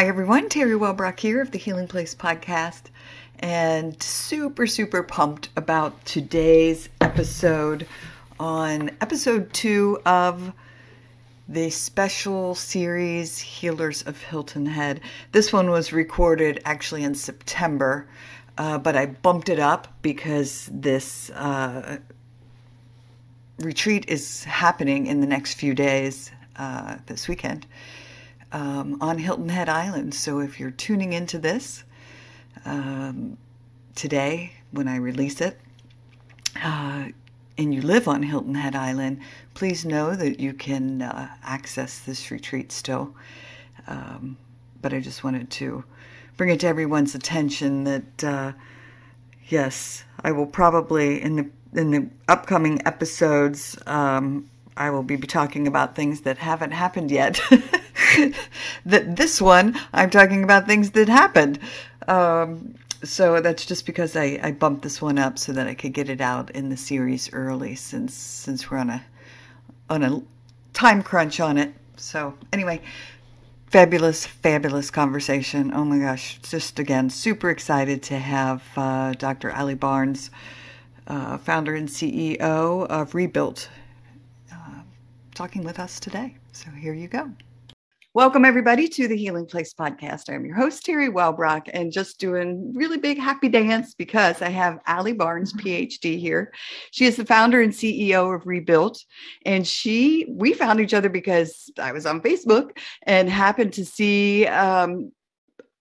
Hi, everyone. Terry Wellbrock here of the Healing Place podcast, and super, super pumped about today's episode on episode two of the special series Healers of Hilton Head. This one was recorded actually in September, uh, but I bumped it up because this uh, retreat is happening in the next few days uh, this weekend um, on Hilton Head Island. So if you're tuning into this um, today when I release it, uh, and you live on Hilton Head Island, please know that you can uh, access this retreat still. Um, but I just wanted to bring it to everyone's attention that uh, yes, I will probably in the in the upcoming episodes um, I will be talking about things that haven't happened yet. that this one, I'm talking about things that happened. Um, so that's just because I, I bumped this one up so that I could get it out in the series early, since since we're on a on a time crunch on it. So anyway, fabulous, fabulous conversation. Oh my gosh, just again super excited to have uh, Dr. Alli Barnes, uh, founder and CEO of Rebuilt, uh, talking with us today. So here you go. Welcome, everybody, to the Healing Place podcast. I'm your host, Terry Wellbrock, and just doing really big happy dance because I have Alli Barnes, PhD, here. She is the founder and CEO of Rebuilt, and she we found each other because I was on Facebook and happened to see um,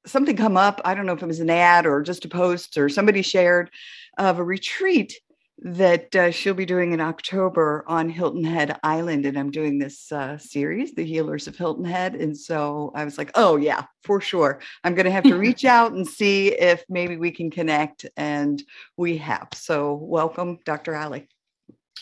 something come up. I don't know if it was an ad or just a post or somebody shared of a retreat that uh, she'll be doing in October on Hilton Head Island. And I'm doing this uh, series, The Healers of Hilton Head. And so I was like, oh, yeah, for sure. I'm going to have to reach out and see if maybe we can connect. And we have. So welcome, Dr. Alli.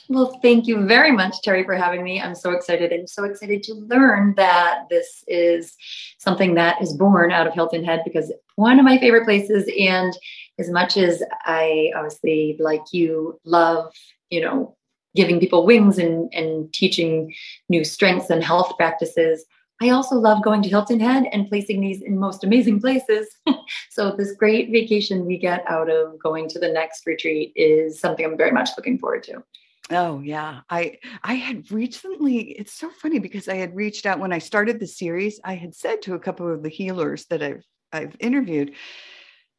Well, thank you very much, Terry, for having me. I'm so excited. I'm so excited to learn that this is something that is born out of Hilton Head because one of my favorite places. And as much as I obviously, like you, love, you know, giving people wings and, and teaching new strengths and health practices, I also love going to Hilton Head and placing these in most amazing places. so, this great vacation we get out of going to the next retreat is something I'm very much looking forward to. Oh yeah. I I had recently it's so funny because I had reached out when I started the series, I had said to a couple of the healers that I've I've interviewed,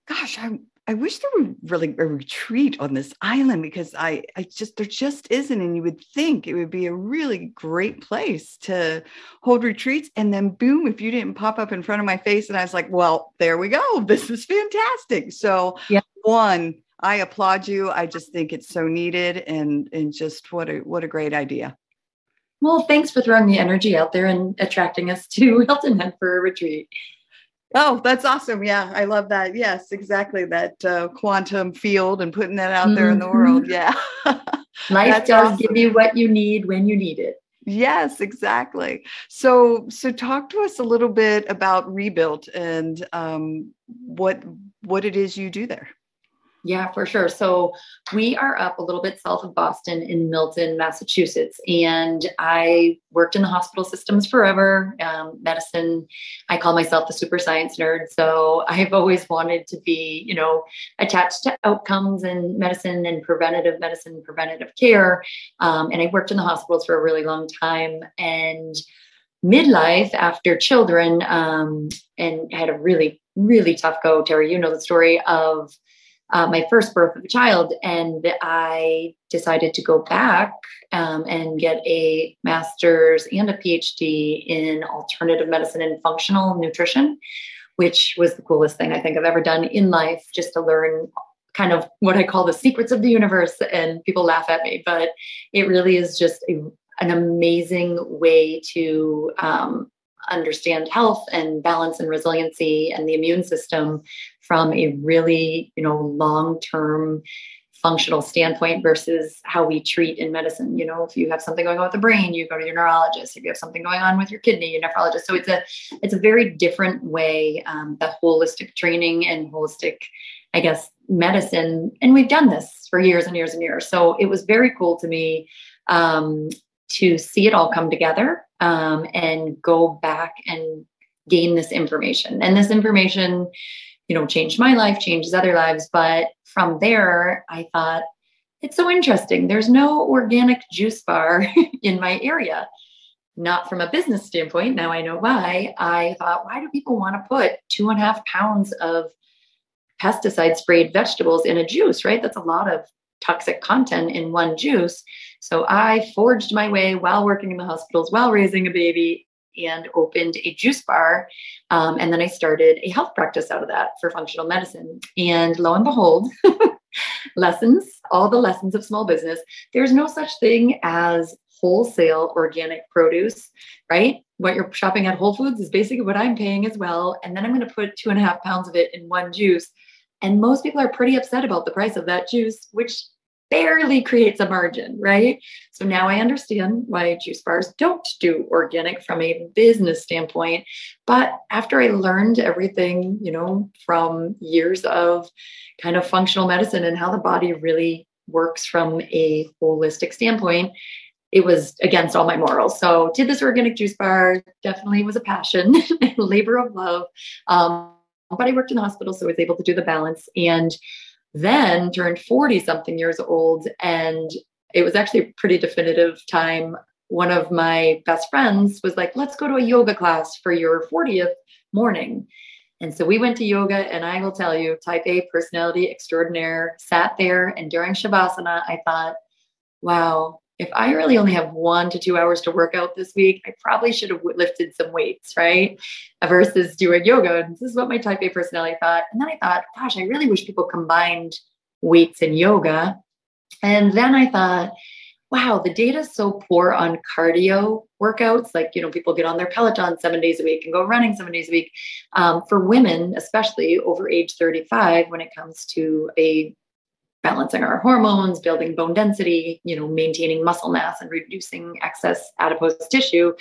gosh, I I wish there were really a retreat on this island because I I just there just isn't and you would think it would be a really great place to hold retreats and then boom if you didn't pop up in front of my face and I was like, well, there we go. This is fantastic. So, yeah. one I applaud you. I just think it's so needed and and just what a what a great idea. Well, thanks for throwing the energy out there and attracting us to Hilton Head for a retreat. Oh, that's awesome. Yeah, I love that. Yes, exactly. That uh, quantum field and putting that out mm-hmm. there in the world. Mm-hmm. Yeah. Life does awesome. give you what you need when you need it. Yes, exactly. So, so talk to us a little bit about Rebuilt and um, what what it is you do there. Yeah, for sure. So we are up a little bit south of Boston in Milton, Massachusetts. And I worked in the hospital systems forever, um, medicine. I call myself the super science nerd. So I've always wanted to be, you know, attached to outcomes and medicine and preventative medicine, preventative care. Um, and I worked in the hospitals for a really long time. And midlife after children um, and had a really, really tough go, Terry, you know the story of uh, my first birth of a child, and I decided to go back um, and get a master's and a PhD in alternative medicine and functional nutrition, which was the coolest thing I think I've ever done in life, just to learn kind of what I call the secrets of the universe. And people laugh at me, but it really is just a, an amazing way to um, understand health and balance and resiliency and the immune system from a really, you know, long-term functional standpoint versus how we treat in medicine. You know, if you have something going on with the brain, you go to your neurologist. If you have something going on with your kidney, your nephrologist. So it's a it's a very different way. Um, the holistic training and holistic, I guess, medicine. And we've done this for years and years and years. So it was very cool to me um, to see it all come together um, and go back and gain this information. And this information, you know, changed my life, changes other lives. But from there, I thought, it's so interesting. There's no organic juice bar in my area. Not from a business standpoint. Now I know why. I thought, why do people want to put two and a half pounds of pesticide sprayed vegetables in a juice, right? That's a lot of toxic content in one juice. So I forged my way while working in the hospitals, while raising a baby, and opened a juice bar. Um, and then I started a health practice out of that for functional medicine. And lo and behold, lessons, all the lessons of small business, there's no such thing as wholesale organic produce, right? What you're shopping at Whole Foods is basically what I'm paying as well. And then I'm going to put two and a half pounds of it in one juice. And most people are pretty upset about the price of that juice, which barely creates a margin, right? So now I understand why juice bars don't do organic from a business standpoint. But after I learned everything, you know, from years of kind of functional medicine and how the body really works from a holistic standpoint, it was against all my morals. So did this organic juice bar definitely was a passion, labor of love. Um, but I worked in the hospital, so I was able to do the balance. And then turned 40 something years old. And it was actually a pretty definitive time. One of my best friends was like, let's go to a yoga class for your 40th morning. And so we went to yoga, and I will tell you, type A personality extraordinaire, sat there, and during Shavasana, I thought, wow, if I really only have one to two hours to work out this week, I probably should have lifted some weights, right? Versus doing yoga. And this is what my type A personality thought. And then I thought, gosh, I really wish people combined weights and yoga. And then I thought, wow, the data is so poor on cardio workouts. Like, you know, people get on their Peloton seven days a week and go running seven days a week. Um, for women, especially over age 35, when it comes to a balancing our hormones, building bone density, you know, maintaining muscle mass and reducing excess adipose tissue.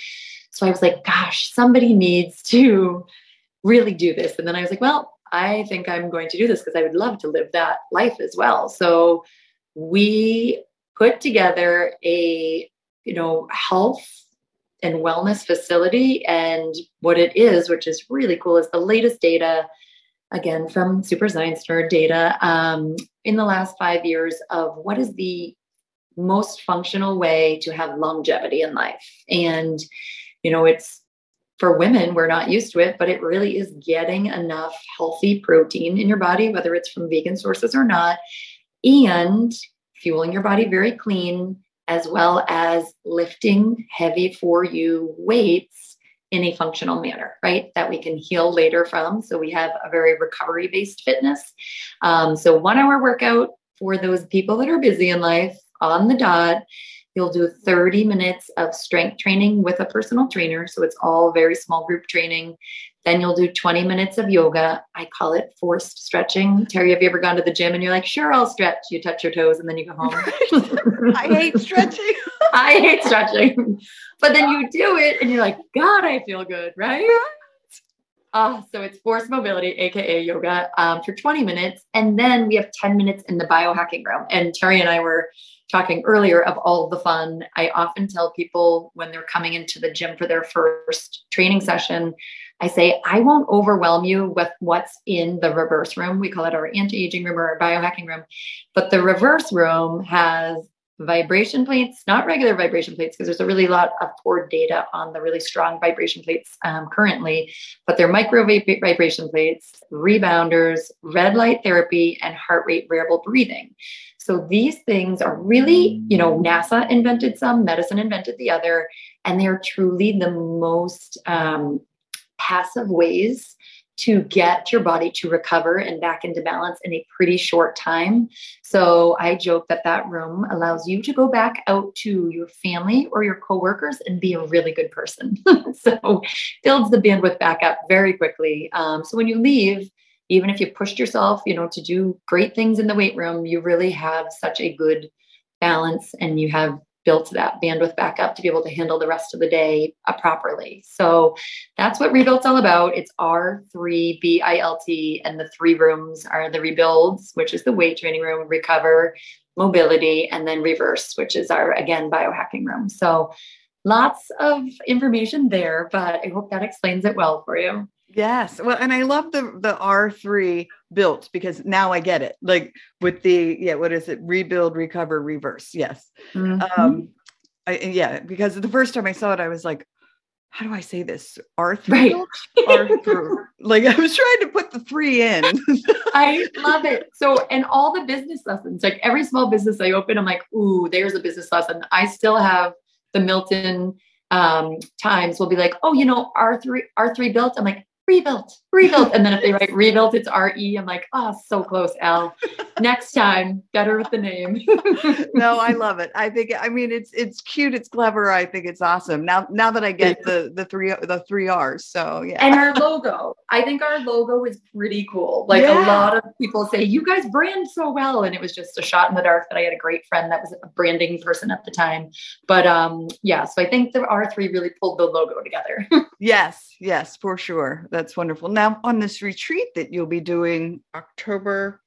So I was like, gosh, somebody needs to really do this. And then I was like, well, I think I'm going to do this because I would love to live that life as well. So we put together a, you know, health and wellness facility. And what it is, which is really cool, is the latest data again from Super Science Nerd data um, in the last five years of what is the most functional way to have longevity in life. And, you know, it's for women, we're not used to it, but it really is getting enough healthy protein in your body, whether it's from vegan sources or not, and fueling your body very clean, as well as lifting heavy for you weights in a functional manner, right? That we can heal later from. So we have a very recovery based fitness. Um, so one hour workout for those people that are busy in life on the dot. You'll do 30 minutes of strength training with a personal trainer. So it's all very small group training. Then you'll do 20 minutes of yoga. I call it forced stretching. Terry, have you ever gone to the gym and you're like, sure, I'll stretch? You touch your toes and then you go home. I hate stretching. I hate stretching. But then you do it and you're like, God, I feel good, right? Uh, so it's forced mobility, aka yoga, um, for 20 minutes. And then we have 10 minutes in the biohacking room. And Terry and I were talking earlier of all the fun. I often tell people when they're coming into the gym for their first training session, I say, I won't overwhelm you with what's in the reverse room. We call it our anti aging room or our biohacking room. But the reverse room has vibration plates, not regular vibration plates, because there's a really lot of poor data on the really strong vibration plates um, currently, but they're micro vibration plates, rebounders, red light therapy, and heart rate variable breathing. So these things are really, you know, NASA invented some, medicine invented the other, and they're truly the most um, passive ways to get your body to recover and back into balance in a pretty short time. So I joke that that room allows you to go back out to your family or your coworkers and be a really good person. so builds the bandwidth back up very quickly. Um, so when you leave, even if you pushed yourself, you know, to do great things in the weight room, you really have such a good balance and you have built that bandwidth back up to be able to handle the rest of the day uh, properly. So that's what Rebuilt's all about. It's R3 BILT, and the three rooms are the rebuilds, which is the weight training room, recover, mobility, and then reverse, which is our, again, biohacking room. So lots of information there, but I hope that explains it well for you. Yes. Well, and I love the the R3 built because now I get it. Like with the yeah, what is it? Rebuild, recover, reverse. Yes. Mm-hmm. Um I, yeah, because the first time I saw it, I was like, how do I say this? R3 right. R3. like I was trying to put the three in. I love it. So, and all the business lessons, like every small business I open, I'm like, ooh, there's a business lesson. I still have the Milton um, Times will be like, oh, you know, R3 R3 built. I'm like, rebuilt, rebuilt. And then if they write rebuilt, it's R-E. I'm like, oh, so close, L. Next time, better with the name. no, I love it. I think I mean it's it's cute, it's clever. I think it's awesome. Now now that I get the the three the three R's. So yeah. And our logo. I think our logo is pretty cool. Like yeah. a lot of people say, you guys brand so well. And it was just a shot in the dark that I had a great friend that was a branding person at the time. But um, yeah, so I think the R3 really pulled the logo together. yes, yes, for sure that's wonderful. Now, on this retreat that you'll be doing October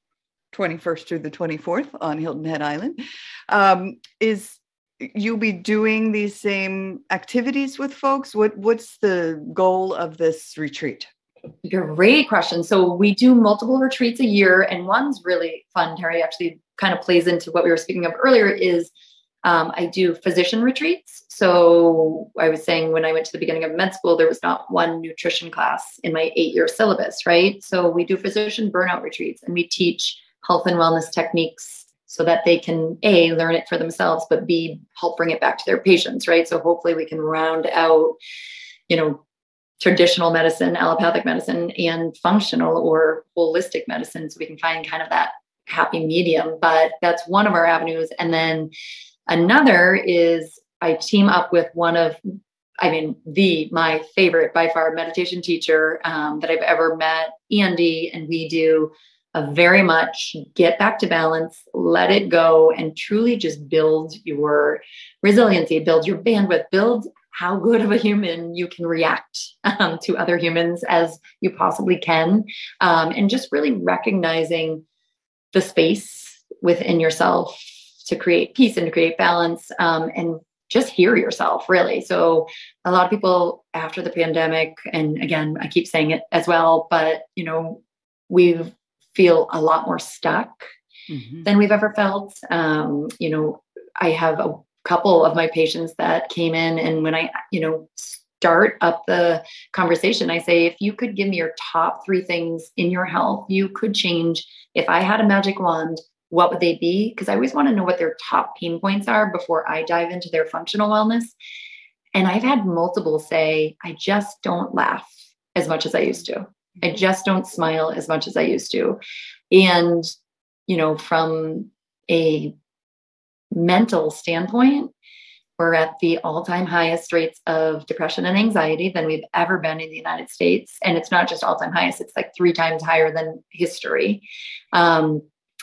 21st through the 24th on Hilton Head Island, um, is you'll be doing these same activities with folks? What What's the goal of this retreat? Great question. So we do multiple retreats a year, and one's really fun. Terry actually kind of plays into what we were speaking of earlier. Is um, I do physician retreats. So I was saying when I went to the beginning of med school, there was not one nutrition class in my eight year syllabus, right? So we do physician burnout retreats and we teach health and wellness techniques so that they can A, learn it for themselves, but B, help bring it back to their patients, right? So hopefully we can round out, you know, traditional medicine, allopathic medicine, and functional or holistic medicine so we can find kind of that happy medium. But that's one of our avenues. And then Another is I team up with one of, I mean, the my favorite by far meditation teacher um, that I've ever met, Andy, and we do a very much get back to balance, let it go, and truly just build your resiliency, build your bandwidth, build how good of a human you can react um, to other humans as you possibly can, um, and just really recognizing the space within yourself to create peace and to create balance um, and just hear yourself really so a lot of people after the pandemic and again i keep saying it as well but you know we feel a lot more stuck mm-hmm. than we've ever felt um, you know i have a couple of my patients that came in and when i you know start up the conversation i say if you could give me your top three things in your health you could change if i had a magic wand what would they be? Because I always want to know what their top pain points are before I dive into their functional wellness. And I've had multiple say, I just don't laugh as much as I used to. I mm-hmm. just don't smile as much as I used to. And, you know, from a mental standpoint, we're at the all time highest rates of depression and anxiety than we've ever been in the United States. And it's not just all time highest, it's like three times higher than history. Um,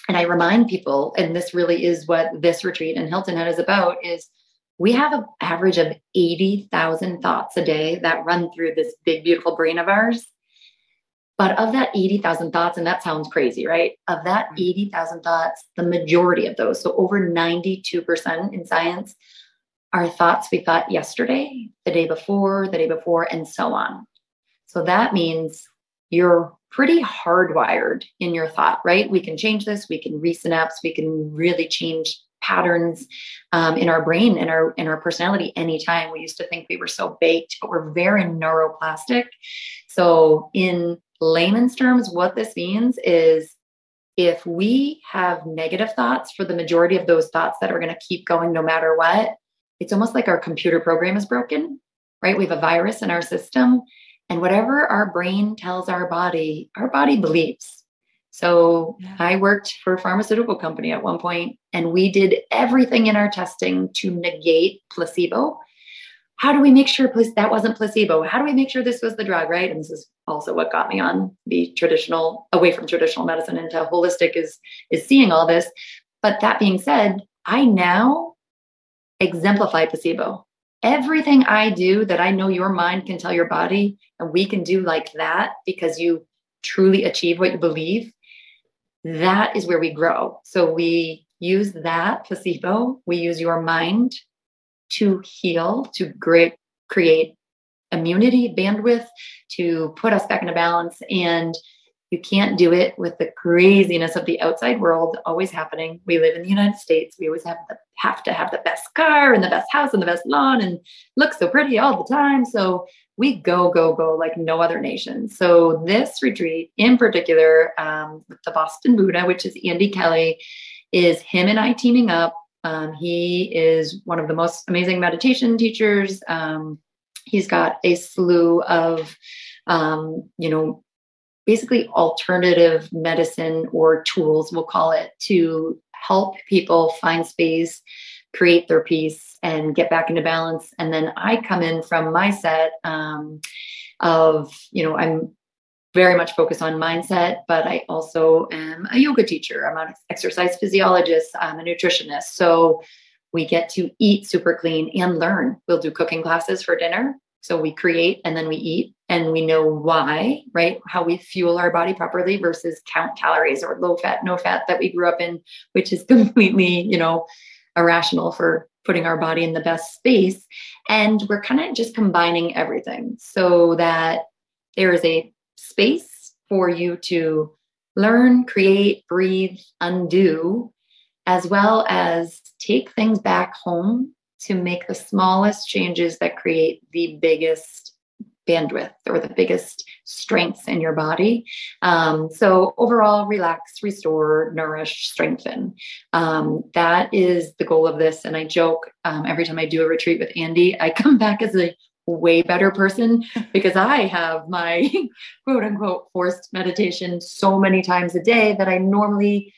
and I remind people, and this really is what this retreat in Hilton Head is about, is we have an average of 80,000 thoughts a day that run through this big, beautiful brain of ours. But of that 80,000 thoughts, and that sounds crazy, right? Of that mm-hmm. 80,000 thoughts, the majority of those, so over 92% in science, are thoughts we thought yesterday, the day before, the day before, and so on. So that means you're pretty hardwired in your thought, right? We can change this, we can resynapse, we can really change patterns um, in our brain and our in our personality anytime. We used to think we were so baked, but we're very neuroplastic. So in layman's terms, what this means is if we have negative thoughts for the majority of those thoughts that are going to keep going no matter what, it's almost like our computer program is broken, right? We have a virus in our system and whatever our brain tells our body, our body believes. So yeah. I worked for a pharmaceutical company at one point, and we did everything in our testing to negate placebo. How do we make sure that wasn't placebo? How do we make sure this was the drug, right? And this is also what got me on the traditional, away from traditional medicine into holistic is is seeing all this. But that being said, I now exemplify placebo everything I do that I know your mind can tell your body, and we can do like that because you truly achieve what you believe, that is where we grow. So we use that placebo, we use your mind to heal, to great, create immunity, bandwidth, to put us back into balance. And you can't do it with the craziness of the outside world always happening. We live in the United States. We always have, the, have to have the best car and the best house and the best lawn and look so pretty all the time. So we go, go, go like no other nation. So this retreat in particular um, with the Boston Buddha, which is Andy Kelly, is him and I teaming up. Um, he is one of the most amazing meditation teachers. Um, he's got a slew of, um, you know, basically alternative medicine or tools, we'll call it, to help people find space, create their peace, and get back into balance. And then I come in from my set um, of, you know, I'm very much focused on mindset, but I also am a yoga teacher. I'm an exercise physiologist. I'm a nutritionist. So we get to eat super clean and learn. We'll do cooking classes for dinner. So we create and then we eat and we know why, right? How we fuel our body properly versus count calories or low fat, no fat that we grew up in, which is completely, you know, irrational for putting our body in the best space. And we're kind of just combining everything so that there is a space for you to learn, create, breathe, undo, as well as take things back home to make the smallest changes that create the biggest bandwidth or the biggest strengths in your body. Um, so, overall, relax, restore, nourish, strengthen. Um, that is the goal of this. And I joke um, every time I do a retreat with Andy, I come back as a way better person because I have my quote unquote forced meditation so many times a day that I normally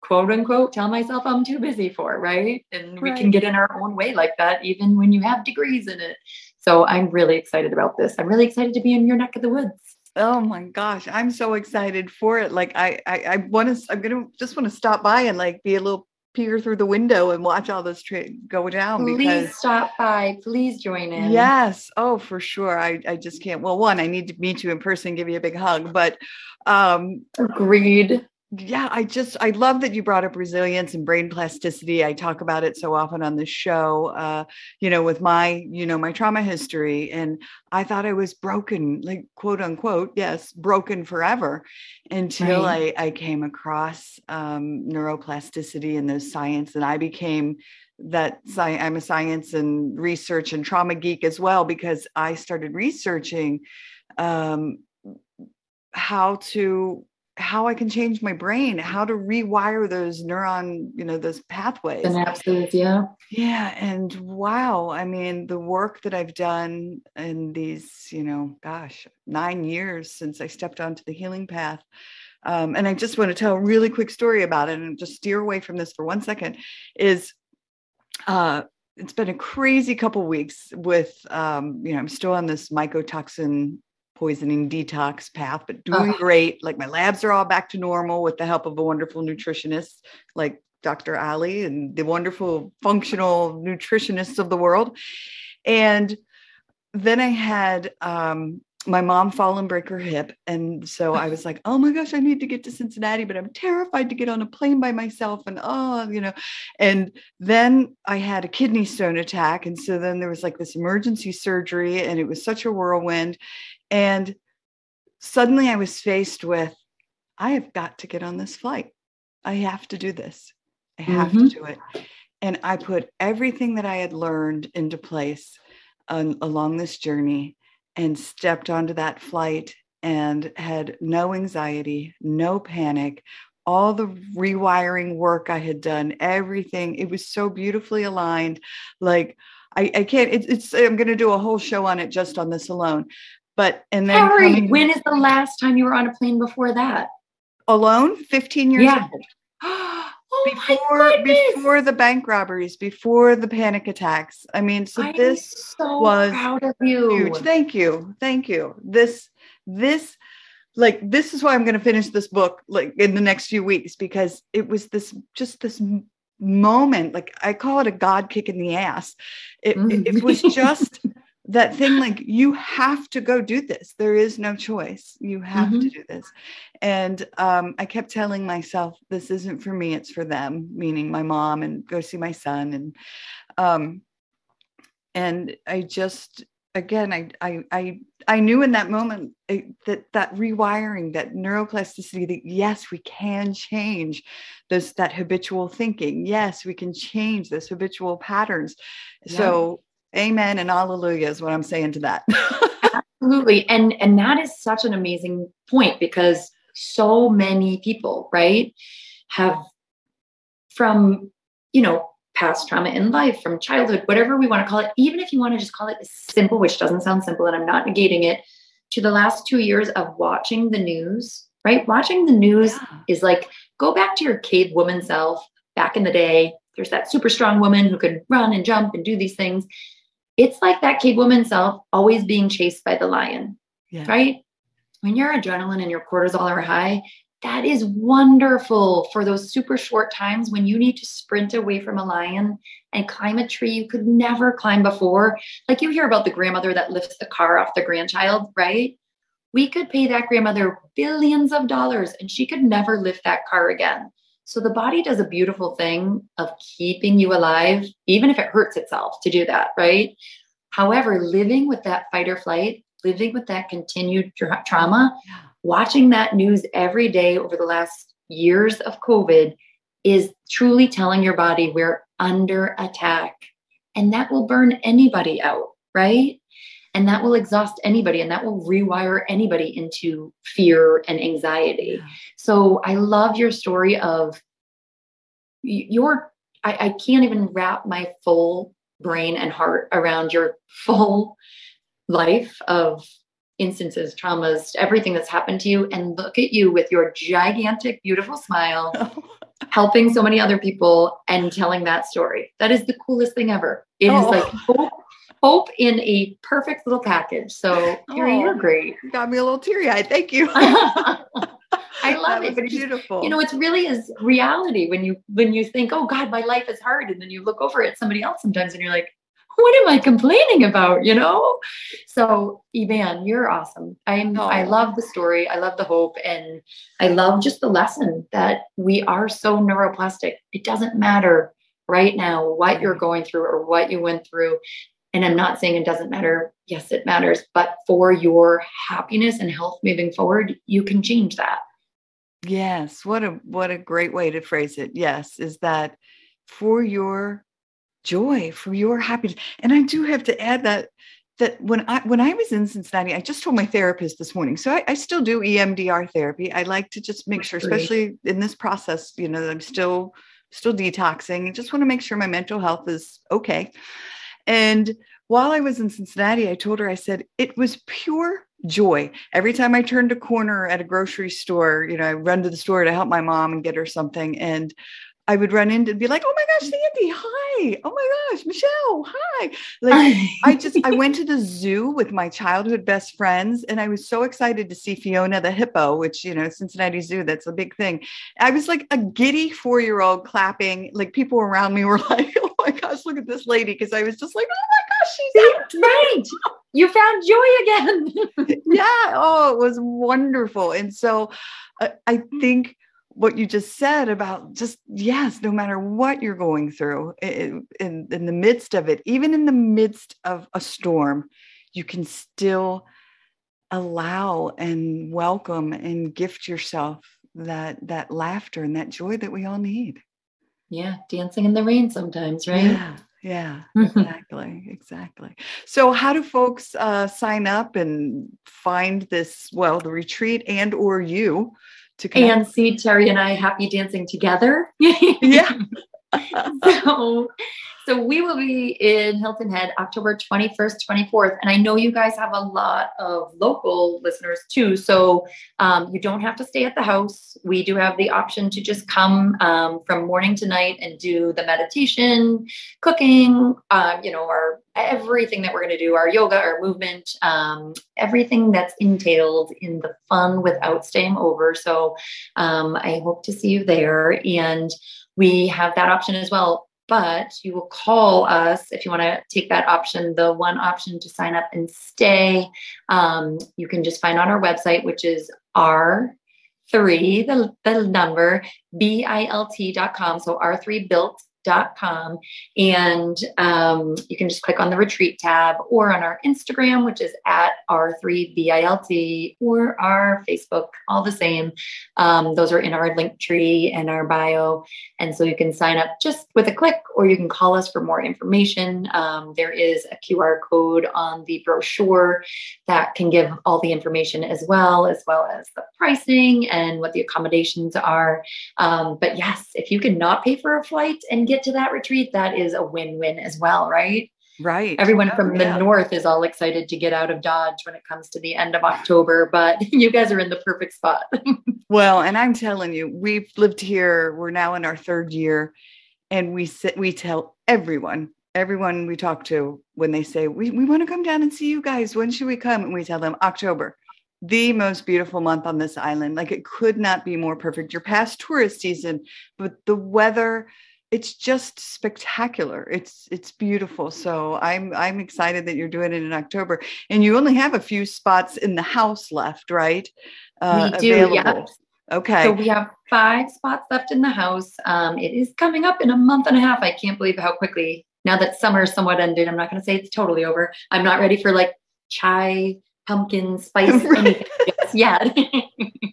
quote unquote tell myself I'm too busy for, right? And right. we can get in our own way like that, even when you have degrees in it. So I'm really excited about this. I'm really excited to be in your neck of the woods. Oh my gosh, I'm so excited for it. Like I I, I want to I'm gonna just want to stop by and like be a little peer through the window and watch all this tra- go down. Please because, stop by. Please join in. Yes. Oh, for sure. I, I just can't. Well, one, I need to meet you in person, give you a big hug. But um agreed yeah, I just I love that you brought up resilience and brain plasticity. I talk about it so often on this show. Uh, you know, with my you know my trauma history, and I thought I was broken, like quote unquote, yes, broken forever, until right. I I came across um, neuroplasticity and those science, and I became that sci- I'm a science and research and trauma geek as well because I started researching um, how to how I can change my brain, how to rewire those neuron, you know, those pathways. Synapses, yeah. Yeah. And wow, I mean, the work that I've done in these, you know, gosh, nine years since I stepped onto the healing path. Um, and I just want to tell a really quick story about it and just steer away from this for one second. Is uh, it's been a crazy couple weeks with um, you know, I'm still on this mycotoxin poisoning detox path, but doing uh great. Like my labs are all back to normal with the help of a wonderful nutritionist like Dr. Alli and the wonderful functional nutritionists of the world. And then I had um, my mom fall and break her hip. And so I was like, oh my gosh, I need to get to Cincinnati, but I'm terrified to get on a plane by myself. And oh, you know, and then I had a kidney stone attack. And so then there was like this emergency surgery, and it was such a whirlwind. And suddenly I was faced with, I have got to get on this flight. I have to do this. I have mm-hmm. to do it. And I put everything that I had learned into place um, along this journey and stepped onto that flight and had no anxiety, no panic, all the rewiring work I had done, everything. It was so beautifully aligned. Like, I, I can't, it, it's, I'm going to do a whole show on it just on this alone. But and then Harry, coming, when is the last time you were on a plane before that? Alone, 15 years yeah. old. oh before before the bank robberies, before the panic attacks. I mean, so I this so was proud of you. Huge. Thank you. Thank you. This this like this is why I'm going to finish this book like in the next few weeks because it was this just this moment like I call it a god kick in the ass. It, mm. it, it was just that thing like you have to go do this there is no choice you have mm-hmm. to do this and um, i kept telling myself this isn't for me it's for them meaning my mom and go see my son and um, and I just again I I I I knew in that moment eh, that that rewiring, that neuroplasticity, that yes, we can change those that habitual thinking. Yes, we can change those habitual patterns. Yeah. So amen and hallelujah is what I'm saying to that. Absolutely. And and that is such an amazing point because so many people, right, have from you know past trauma in life, from childhood, whatever we want to call it, even if you want to just call it simple, which doesn't sound simple, and I'm not negating it, to the last two years of watching the news, right? Watching the news yeah. is like go back to your cave woman self back in the day. There's that super strong woman who could run and jump and do these things. It's like that cave woman self always being chased by the lion, yeah. right? When your adrenaline and your cortisol are high, that is wonderful for those super short times when you need to sprint away from a lion and climb a tree you could never climb before. Like you hear about the grandmother that lifts the car off the grandchild, right? We could pay that grandmother billions of dollars and she could never lift that car again. So the body does a beautiful thing of keeping you alive, even if it hurts itself to do that, right? However, living with that fight or flight, living with that continued tra- trauma, watching that news every day over the last years of COVID is truly telling your body we're under attack. And that will burn anybody out, right? And that will exhaust anybody and that will rewire anybody into fear and anxiety. Yeah. So I love your story of your, I, I can't even wrap my full brain and heart around your full life of instances, traumas, everything that's happened to you, and look at you with your gigantic, beautiful smile, helping so many other people and telling that story. That is the coolest thing ever. It oh. is like hope, hope in a perfect little package. So, Carrie, oh, you're great. Got me a little teary eyed. Thank you. I love it. But beautiful. You know, it's really is reality when you when you think, oh God, my life is hard, and then you look over at somebody else sometimes, and you're like, what am I complaining about? You know? So, Evan, you're awesome. I'm oh. I love the story. I love the hope. And I love just the lesson that we are so neuroplastic. It doesn't matter right now what you're mm. going through or what you went through. And I'm not saying it doesn't matter. Yes, it matters. But for your happiness and health moving forward, you can change that. Yes. What a what a great way to phrase it. Yes, is that for your joy, for your happiness. And I do have to add that that when I when I was in Cincinnati, I just told my therapist this morning. So I, I still do EMDR therapy. I like to just make sure, especially in this process, you know, that I'm still still detoxing. I just want to make sure my mental health is okay. And while I was in Cincinnati, I told her, I said, it was pure joy. Every time I turned a corner at a grocery store, you know, I run to the store to help my mom and get her something. And I would run into and be like, oh my gosh, Sandy, hi. Oh my gosh, Michelle, hi. Like I just I went to the zoo with my childhood best friends and I was so excited to see Fiona the hippo, which you know, Cincinnati Zoo, that's a big thing. I was like a giddy four-year-old clapping. Like people around me were like, oh my gosh, look at this lady. Cause I was just like, oh my gosh, she's right. You found joy again. yeah. Oh, it was wonderful. And so uh, I think what you just said about just yes no matter what you're going through in, in, in the midst of it even in the midst of a storm you can still allow and welcome and gift yourself that that laughter and that joy that we all need yeah dancing in the rain sometimes right yeah yeah exactly exactly so how do folks uh, sign up and find this well the retreat and or you to come. and see Terry and I happy dancing together. yeah. so so we will be in Hilton Head October 21st, 24th. And I know you guys have a lot of local listeners too. So um, you don't have to stay at the house. We do have the option to just come um, from morning to night and do the meditation, cooking, uh, you know, our everything that we're going to do, our yoga, our movement, um, everything that's entailed in the fun without staying over. So um, I hope to see you there. And we have that option as well but you will call us if you want to take that option, the one option to sign up and stay. Um, you can just find on our website, which is R3, the, the number, B-I-L-T.com. So R3 built com, and um, you can just click on the retreat tab or on our Instagram, which is at R3BILT, or our Facebook, all the same. Um, those are in our link tree and our bio. And so you can sign up just with a click, or you can call us for more information. Um, there is a QR code on the brochure that can give all the information as well, as well as the pricing and what the accommodations are. Um, but yes, if you can not pay for a flight and get to that retreat, that is a win win as well, right? Right. Everyone oh, from yeah. the north is all excited to get out of Dodge when it comes to the end of October, but you guys are in the perfect spot. well, and I'm telling you, we've lived here, we're now in our third year, and we sit, we tell everyone, everyone we talk to when they say, We, we want to come down and see you guys. When should we come? And we tell them October the most beautiful month on this island. Like it could not be more perfect. You're past tourist season, but the weather, it's just spectacular. It's it's beautiful. So I'm I'm excited that you're doing it in October. And you only have a few spots in the house left, right? Uh, we do, available. yeah. Okay. So we have five spots left in the house. Um, it is coming up in a month and a half. I can't believe how quickly now that summer is somewhat ended. I'm not going to say it's totally over. I'm not ready for like chai pumpkin spice anything yet.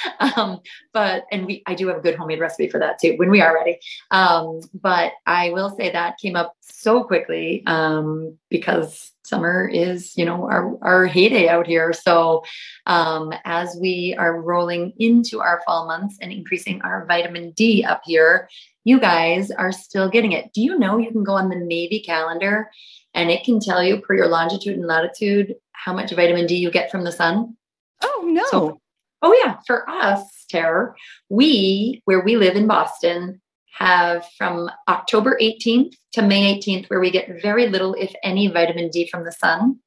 um, but and we I do have a good homemade recipe for that too when we are ready. Um, but I will say that came up so quickly um, because summer is you know our our heyday out here. So um, as we are rolling into our fall months and increasing our vitamin D up here, you guys are still getting it. Do you know you can go on the Navy calendar and it can tell you per your longitude and latitude how much vitamin D you get from the sun? Oh, no. So, oh, yeah. For us, Terror, we, where we live in Boston, have from October 18th to May 18th, where we get very little, if any, vitamin D from the sun.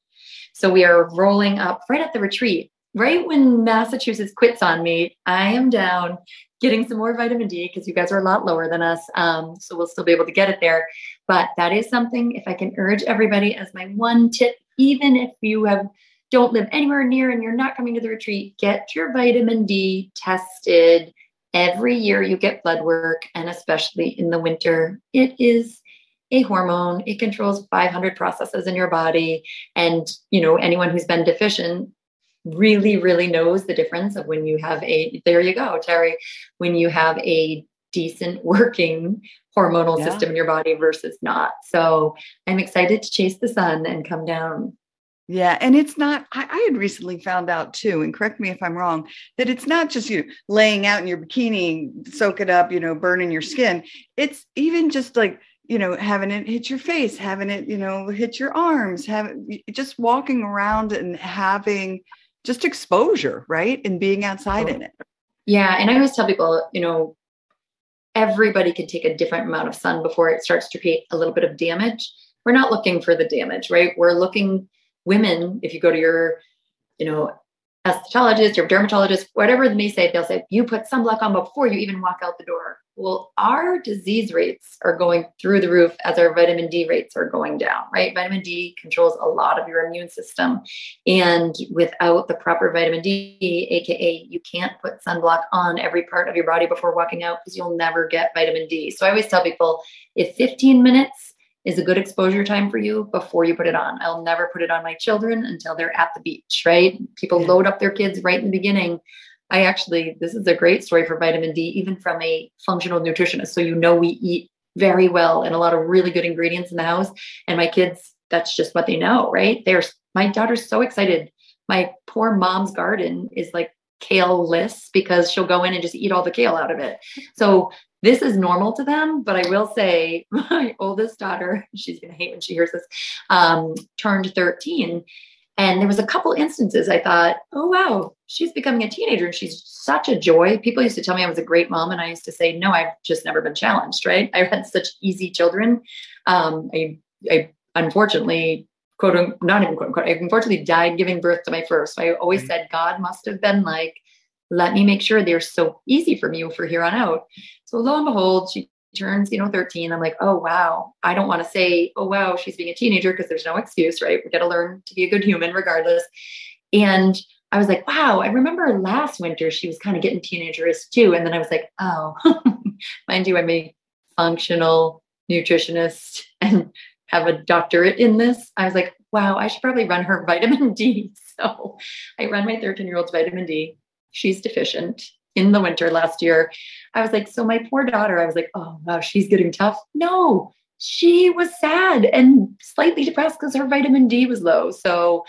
So we are rolling up right at the retreat. Right when Massachusetts quits on me, I am down getting some more vitamin D because you guys are a lot lower than us. Um, so we'll still be able to get it there. But that is something, if I can urge everybody as my one tip, even if you have don't live anywhere near and you're not coming to the retreat, get your vitamin D tested every year you get blood work, and especially in the winter. It is a hormone. It controls 500 processes in your body. And, you know, anyone who's been deficient really, really knows the difference of when you have a, there you go, Terry, when you have a decent working hormonal yeah. system in your body versus not. So I'm excited to chase the sun and come down. Yeah, and it's not. I, I, had recently found out too, and correct me if I'm wrong, that it's not just you laying out in your bikini, soak it up, you know, burning your skin. It's even just like you know having it hit your face, having it, you know, hit your arms, having just walking around and having just exposure, right, and being outside in it. Yeah, and I always tell people, you know, everybody can take a different amount of sun before it starts to create a little bit of damage. We're not looking for the damage, right? We're looking women, if you go to your, you know, esthetologist your dermatologist, whatever they may say, they'll say, you put sunblock on before you even walk out the door. Well, our disease rates are going through the roof as our vitamin D rates are going down, right? Vitamin D controls a lot of your immune system. And without the proper vitamin D, AKA, you can't put sunblock on every part of your body before walking out because you'll never get vitamin D. So I always tell people if 15 minutes is a good exposure time for you before you put it on. I'll never put it on my children until they're at the beach, right? People yeah. load up their kids right in the beginning. I actually, this is a great story for vitamin D, even from a functional nutritionist. So, you know, we eat very well and a lot of really good ingredients in the house. And my kids, that's just what they know, right? They're, my daughter's so excited. My poor mom's garden is like kale lists because she'll go in and just eat all the kale out of it. So this is normal to them. But I will say, my oldest daughter, she's going to hate when she hears this, um, turned 13. And there was a couple instances I thought, oh wow, she's becoming a teenager and she's such a joy. People used to tell me I was a great mom, and I used to say, no, I've just never been challenged. Right? I had such easy children. Um, I, I unfortunately quote not even quote unquote, I unfortunately died giving birth to my first. So I always mm-hmm. said God must have been like, let me make sure they're so easy for me for here on out. So lo and behold, she turns, you know, 13. I'm like, oh wow. I don't want to say, oh wow, she's being a teenager because there's no excuse, right? We got to learn to be a good human regardless. And I was like, wow, I remember last winter she was kind of getting teenagerish too. And then I was like, oh, mind you, I'm a functional nutritionist and have a doctorate in this. I was like, wow, I should probably run her vitamin D. So I run my 13 year old's vitamin D. She's deficient in the winter last year. I was like, so my poor daughter, I was like, oh, wow, she's getting tough. No, she was sad and slightly depressed because her vitamin D was low. So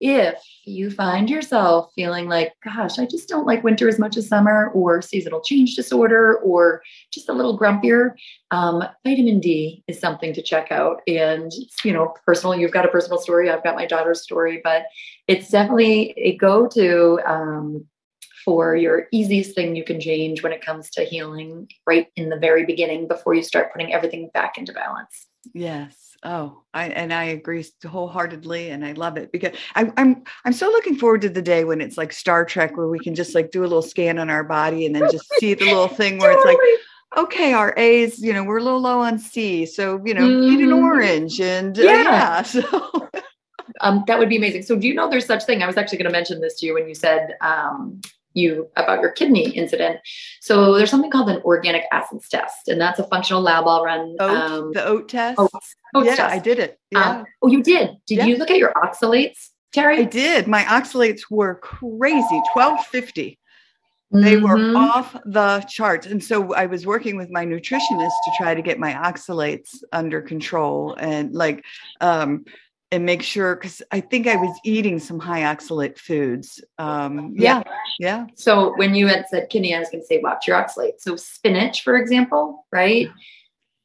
if you find yourself feeling like, gosh, I just don't like winter as much as summer, or seasonal change disorder, or just a little grumpier, um, vitamin D is something to check out. And you know, personal, you've got a personal story, I've got my daughter's story, but it's definitely a go to um, for your easiest thing you can change when it comes to healing right in the very beginning before you start putting everything back into balance. Yes. Oh, I and I agree wholeheartedly, and I love it because I, I'm I'm so looking forward to the day when it's like Star Trek, where we can just like do a little scan on our body and then just see the little thing where it's like, okay, our A's, you know, we're a little low on C, so you know, mm-hmm. eat an mm-hmm. orange, and uh, yeah, yeah so. um, that would be amazing. So, do you know there's such thing? I was actually going to mention this to you when you said um, you about your kidney incident. So there's something called an organic acids test, and that's a functional lab I'll run. Oat, um, the oat test. Oats, oats yeah, test. I did it. Um, yeah. Um, oh, you did. Did yeah. you look at your oxalates, Terry? I did. My oxalates were crazy. Twelve fifty. They were mm-hmm. off the charts. And so I was working with my nutritionist to try to get my oxalates under control and like um and make sure because I think I was eating some high oxalate foods. Um, yeah, yeah. So when you had said kidney, I was going to say watch your oxalate. So spinach, for example, right?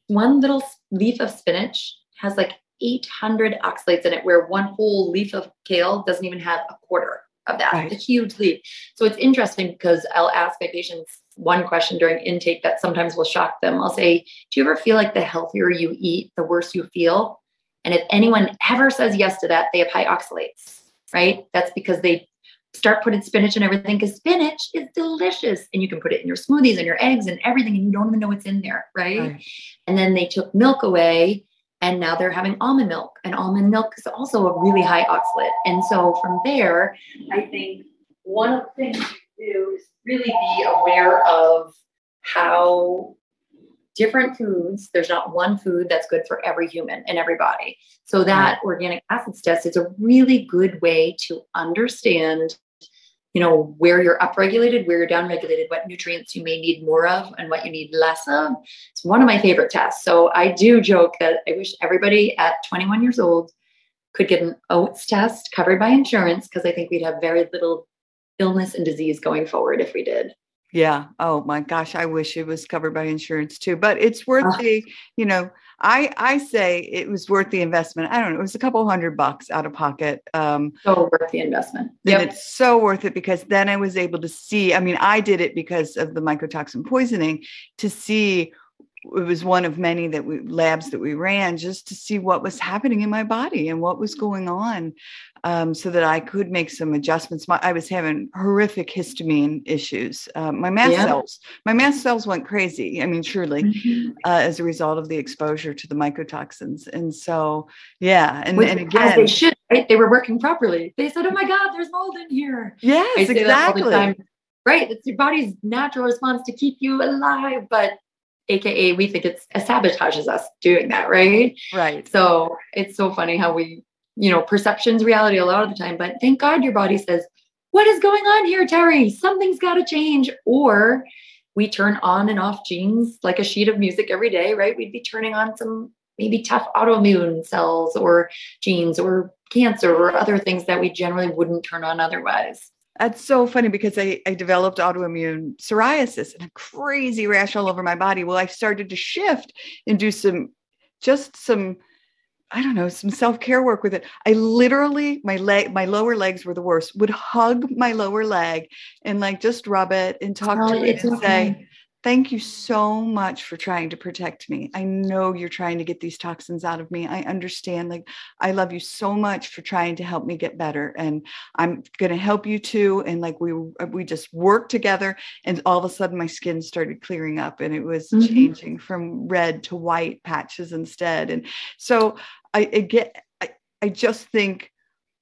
One little leaf of spinach has like 800 oxalates in it, where one whole leaf of kale doesn't even have a quarter of that. Right. A huge leaf. So it's interesting because I'll ask my patients one question during intake that sometimes will shock them. I'll say, "Do you ever feel like the healthier you eat, the worse you feel?" And if anyone ever says yes to that, they have high oxalates, right? That's because they start putting spinach and everything because spinach is delicious and you can put it in your smoothies and your eggs and everything and you don't even know what's in there, right? right. And then they took milk away and now they're having almond milk and almond milk is also a really high oxalate. And so from there, I think one of the things you do is really be aware of how different foods. There's not one food that's good for every human and everybody. So that mm-hmm. organic acids test is a really good way to understand, you know, where you're upregulated, where you're downregulated, what nutrients you may need more of and what you need less of. It's one of my favorite tests. So I do joke that I wish everybody at 21 years old could get an oats test covered by insurance because I think we'd have very little illness and disease going forward if we did. Yeah. Oh my gosh, I wish it was covered by insurance too. But it's worth uh, the, you know, I I say it was worth the investment. I don't know, it was a couple hundred bucks out of pocket. Um so worth the investment. Then it's so worth it because then I was able to see. I mean, I did it because of the mycotoxin poisoning to see it was one of many that we labs that we ran just to see what was happening in my body and what was going on um, so that I could make some adjustments. My, I was having horrific histamine issues. Uh, my mast yeah. cells, my mast cells went crazy. I mean, truly, mm-hmm. uh, as a result of the exposure to the mycotoxins. And so, yeah, and, and again, they should. Right? They were working properly. They said, "Oh my God, there's mold in here." Yes, exactly. Right, it's your body's natural response to keep you alive, but aka we think it's it sabotages us doing that right? Right. So it's so funny how we you know perceptions reality a lot of the time but thank god your body says what is going on here terry? Something's got to change. Or we turn on and off genes like a sheet of music every day right? We'd be turning on some maybe tough autoimmune cells or genes or cancer or other things that we generally wouldn't turn on otherwise that's so funny because I, I developed autoimmune psoriasis and a crazy rash all over my body. Well, I started to shift and do some, just some, I don't know, some self care work with it. I literally, my leg, my lower legs were the worst, would hug my lower leg and like just rub it and talk oh, to it and okay. say, Thank you so much for trying to protect me. I know you're trying to get these toxins out of me. I understand. Like, I love you so much for trying to help me get better. And I'm going to help you too. And like, we, we just worked together and all of a sudden my skin started clearing up and it was mm-hmm. changing from red to white patches instead. And so I, I get, I, I just think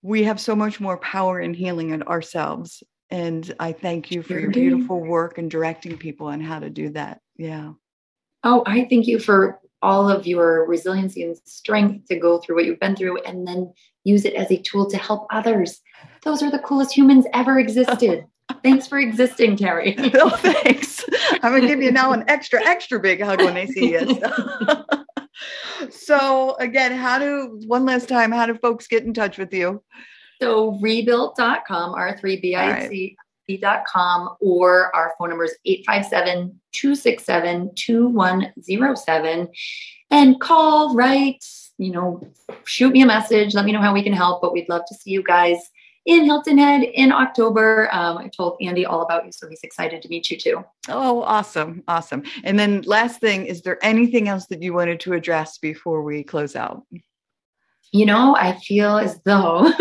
we have so much more power in healing it ourselves and I thank you for your beautiful work and directing people on how to do that. Yeah. Oh, I thank you for all of your resiliency and strength to go through what you've been through and then use it as a tool to help others. Those are the coolest humans ever existed. thanks for existing, Terry. oh, thanks. I'm going to give you now an extra, extra big hug when they see you. so, again, how do, one last time, how do folks get in touch with you? So, rebuilt.com, R3BIC. Dot com or our phone number is 857 267 2107 and call, write, you know, shoot me a message. Let me know how we can help. But we'd love to see you guys in Hilton Head in October. Um, I told Andy all about you, so he's excited to meet you too. Oh, awesome. Awesome. And then, last thing, is there anything else that you wanted to address before we close out? You know, I feel as though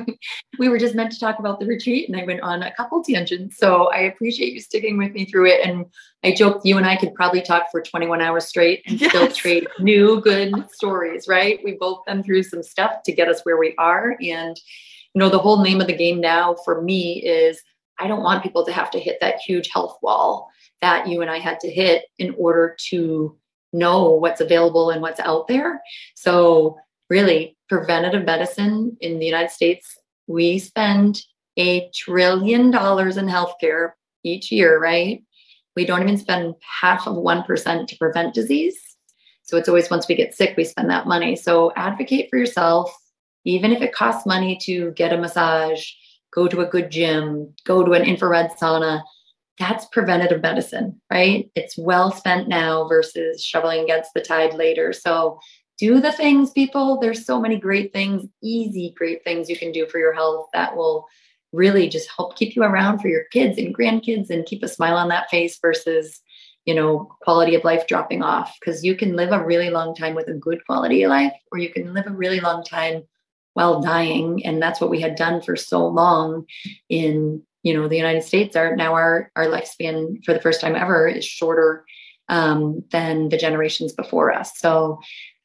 we were just meant to talk about the retreat and I went on a couple tangents. So I appreciate you sticking with me through it. And I joked you and I could probably talk for 21 hours straight and yes. still trade new good stories, right? We've both been through some stuff to get us where we are. And you know, the whole name of the game now for me is I don't want people to have to hit that huge health wall that you and I had to hit in order to know what's available and what's out there. So, really, preventative medicine in the United States, we spend a trillion dollars in healthcare each year, right? We don't even spend half of 1% to prevent disease. So it's always once we get sick, we spend that money. So advocate for yourself, even if it costs money to get a massage, go to a good gym, go to an infrared sauna, that's preventative medicine, right? It's well spent now versus shoveling against the tide later. So do the things, people. There's so many great things, easy, great things you can do for your health that will really just help keep you around for your kids and grandkids and keep a smile on that face versus you know quality of life dropping off. Because you can live a really long time with a good quality of life or you can live a really long time while dying. And that's what we had done for so long in you know the united states. Our now our our lifespan for the first time ever is shorter um, than the generations before us. So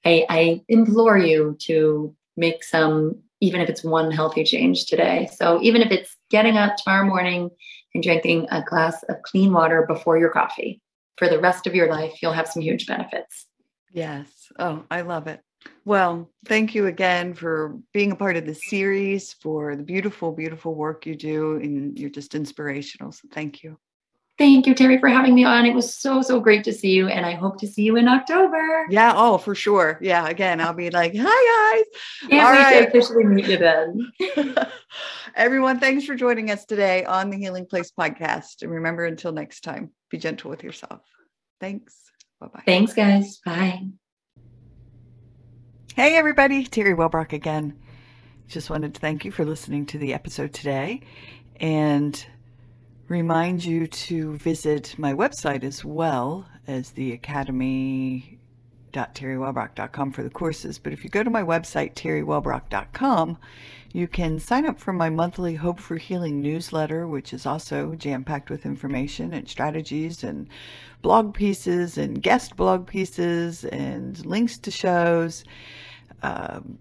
I, I implore you to make some even if it's one healthy change today so even if it's getting up tomorrow morning and drinking a glass of clean water before your coffee for the rest of your life you'll have some huge benefits yes oh i love it well, thank you again for being a part of the series, for the beautiful, beautiful work you do, and you're just inspirational. So thank you. Thank you, Terry, for having me on. It was so, so great to see you, and I hope to see you in October. Yeah, oh, for sure. Yeah, again, I'll be like, hi, guys. Can't All wait right. to officially meet you then. Everyone, thanks for joining us today on the Healing Place podcast. And remember, until next time, be gentle with yourself. Thanks. Bye bye. Thanks, guys. Bye. Hey, everybody, Terry Wellbrock again. Just wanted to thank you for listening to the episode today and remind you to visit my website as well as the academy.terrywellbrock.com for the courses. But if you go to my website, terrywellbrock.com, you can sign up for my monthly Hope for Healing newsletter, which is also jam packed with information and strategies and blog pieces and guest blog pieces and links to shows um,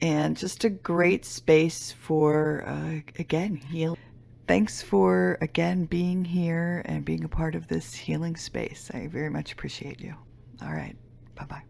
and just a great space for, uh, again, heal. Thanks for, again, being here and being a part of this healing space. I very much appreciate you. All right. Bye bye.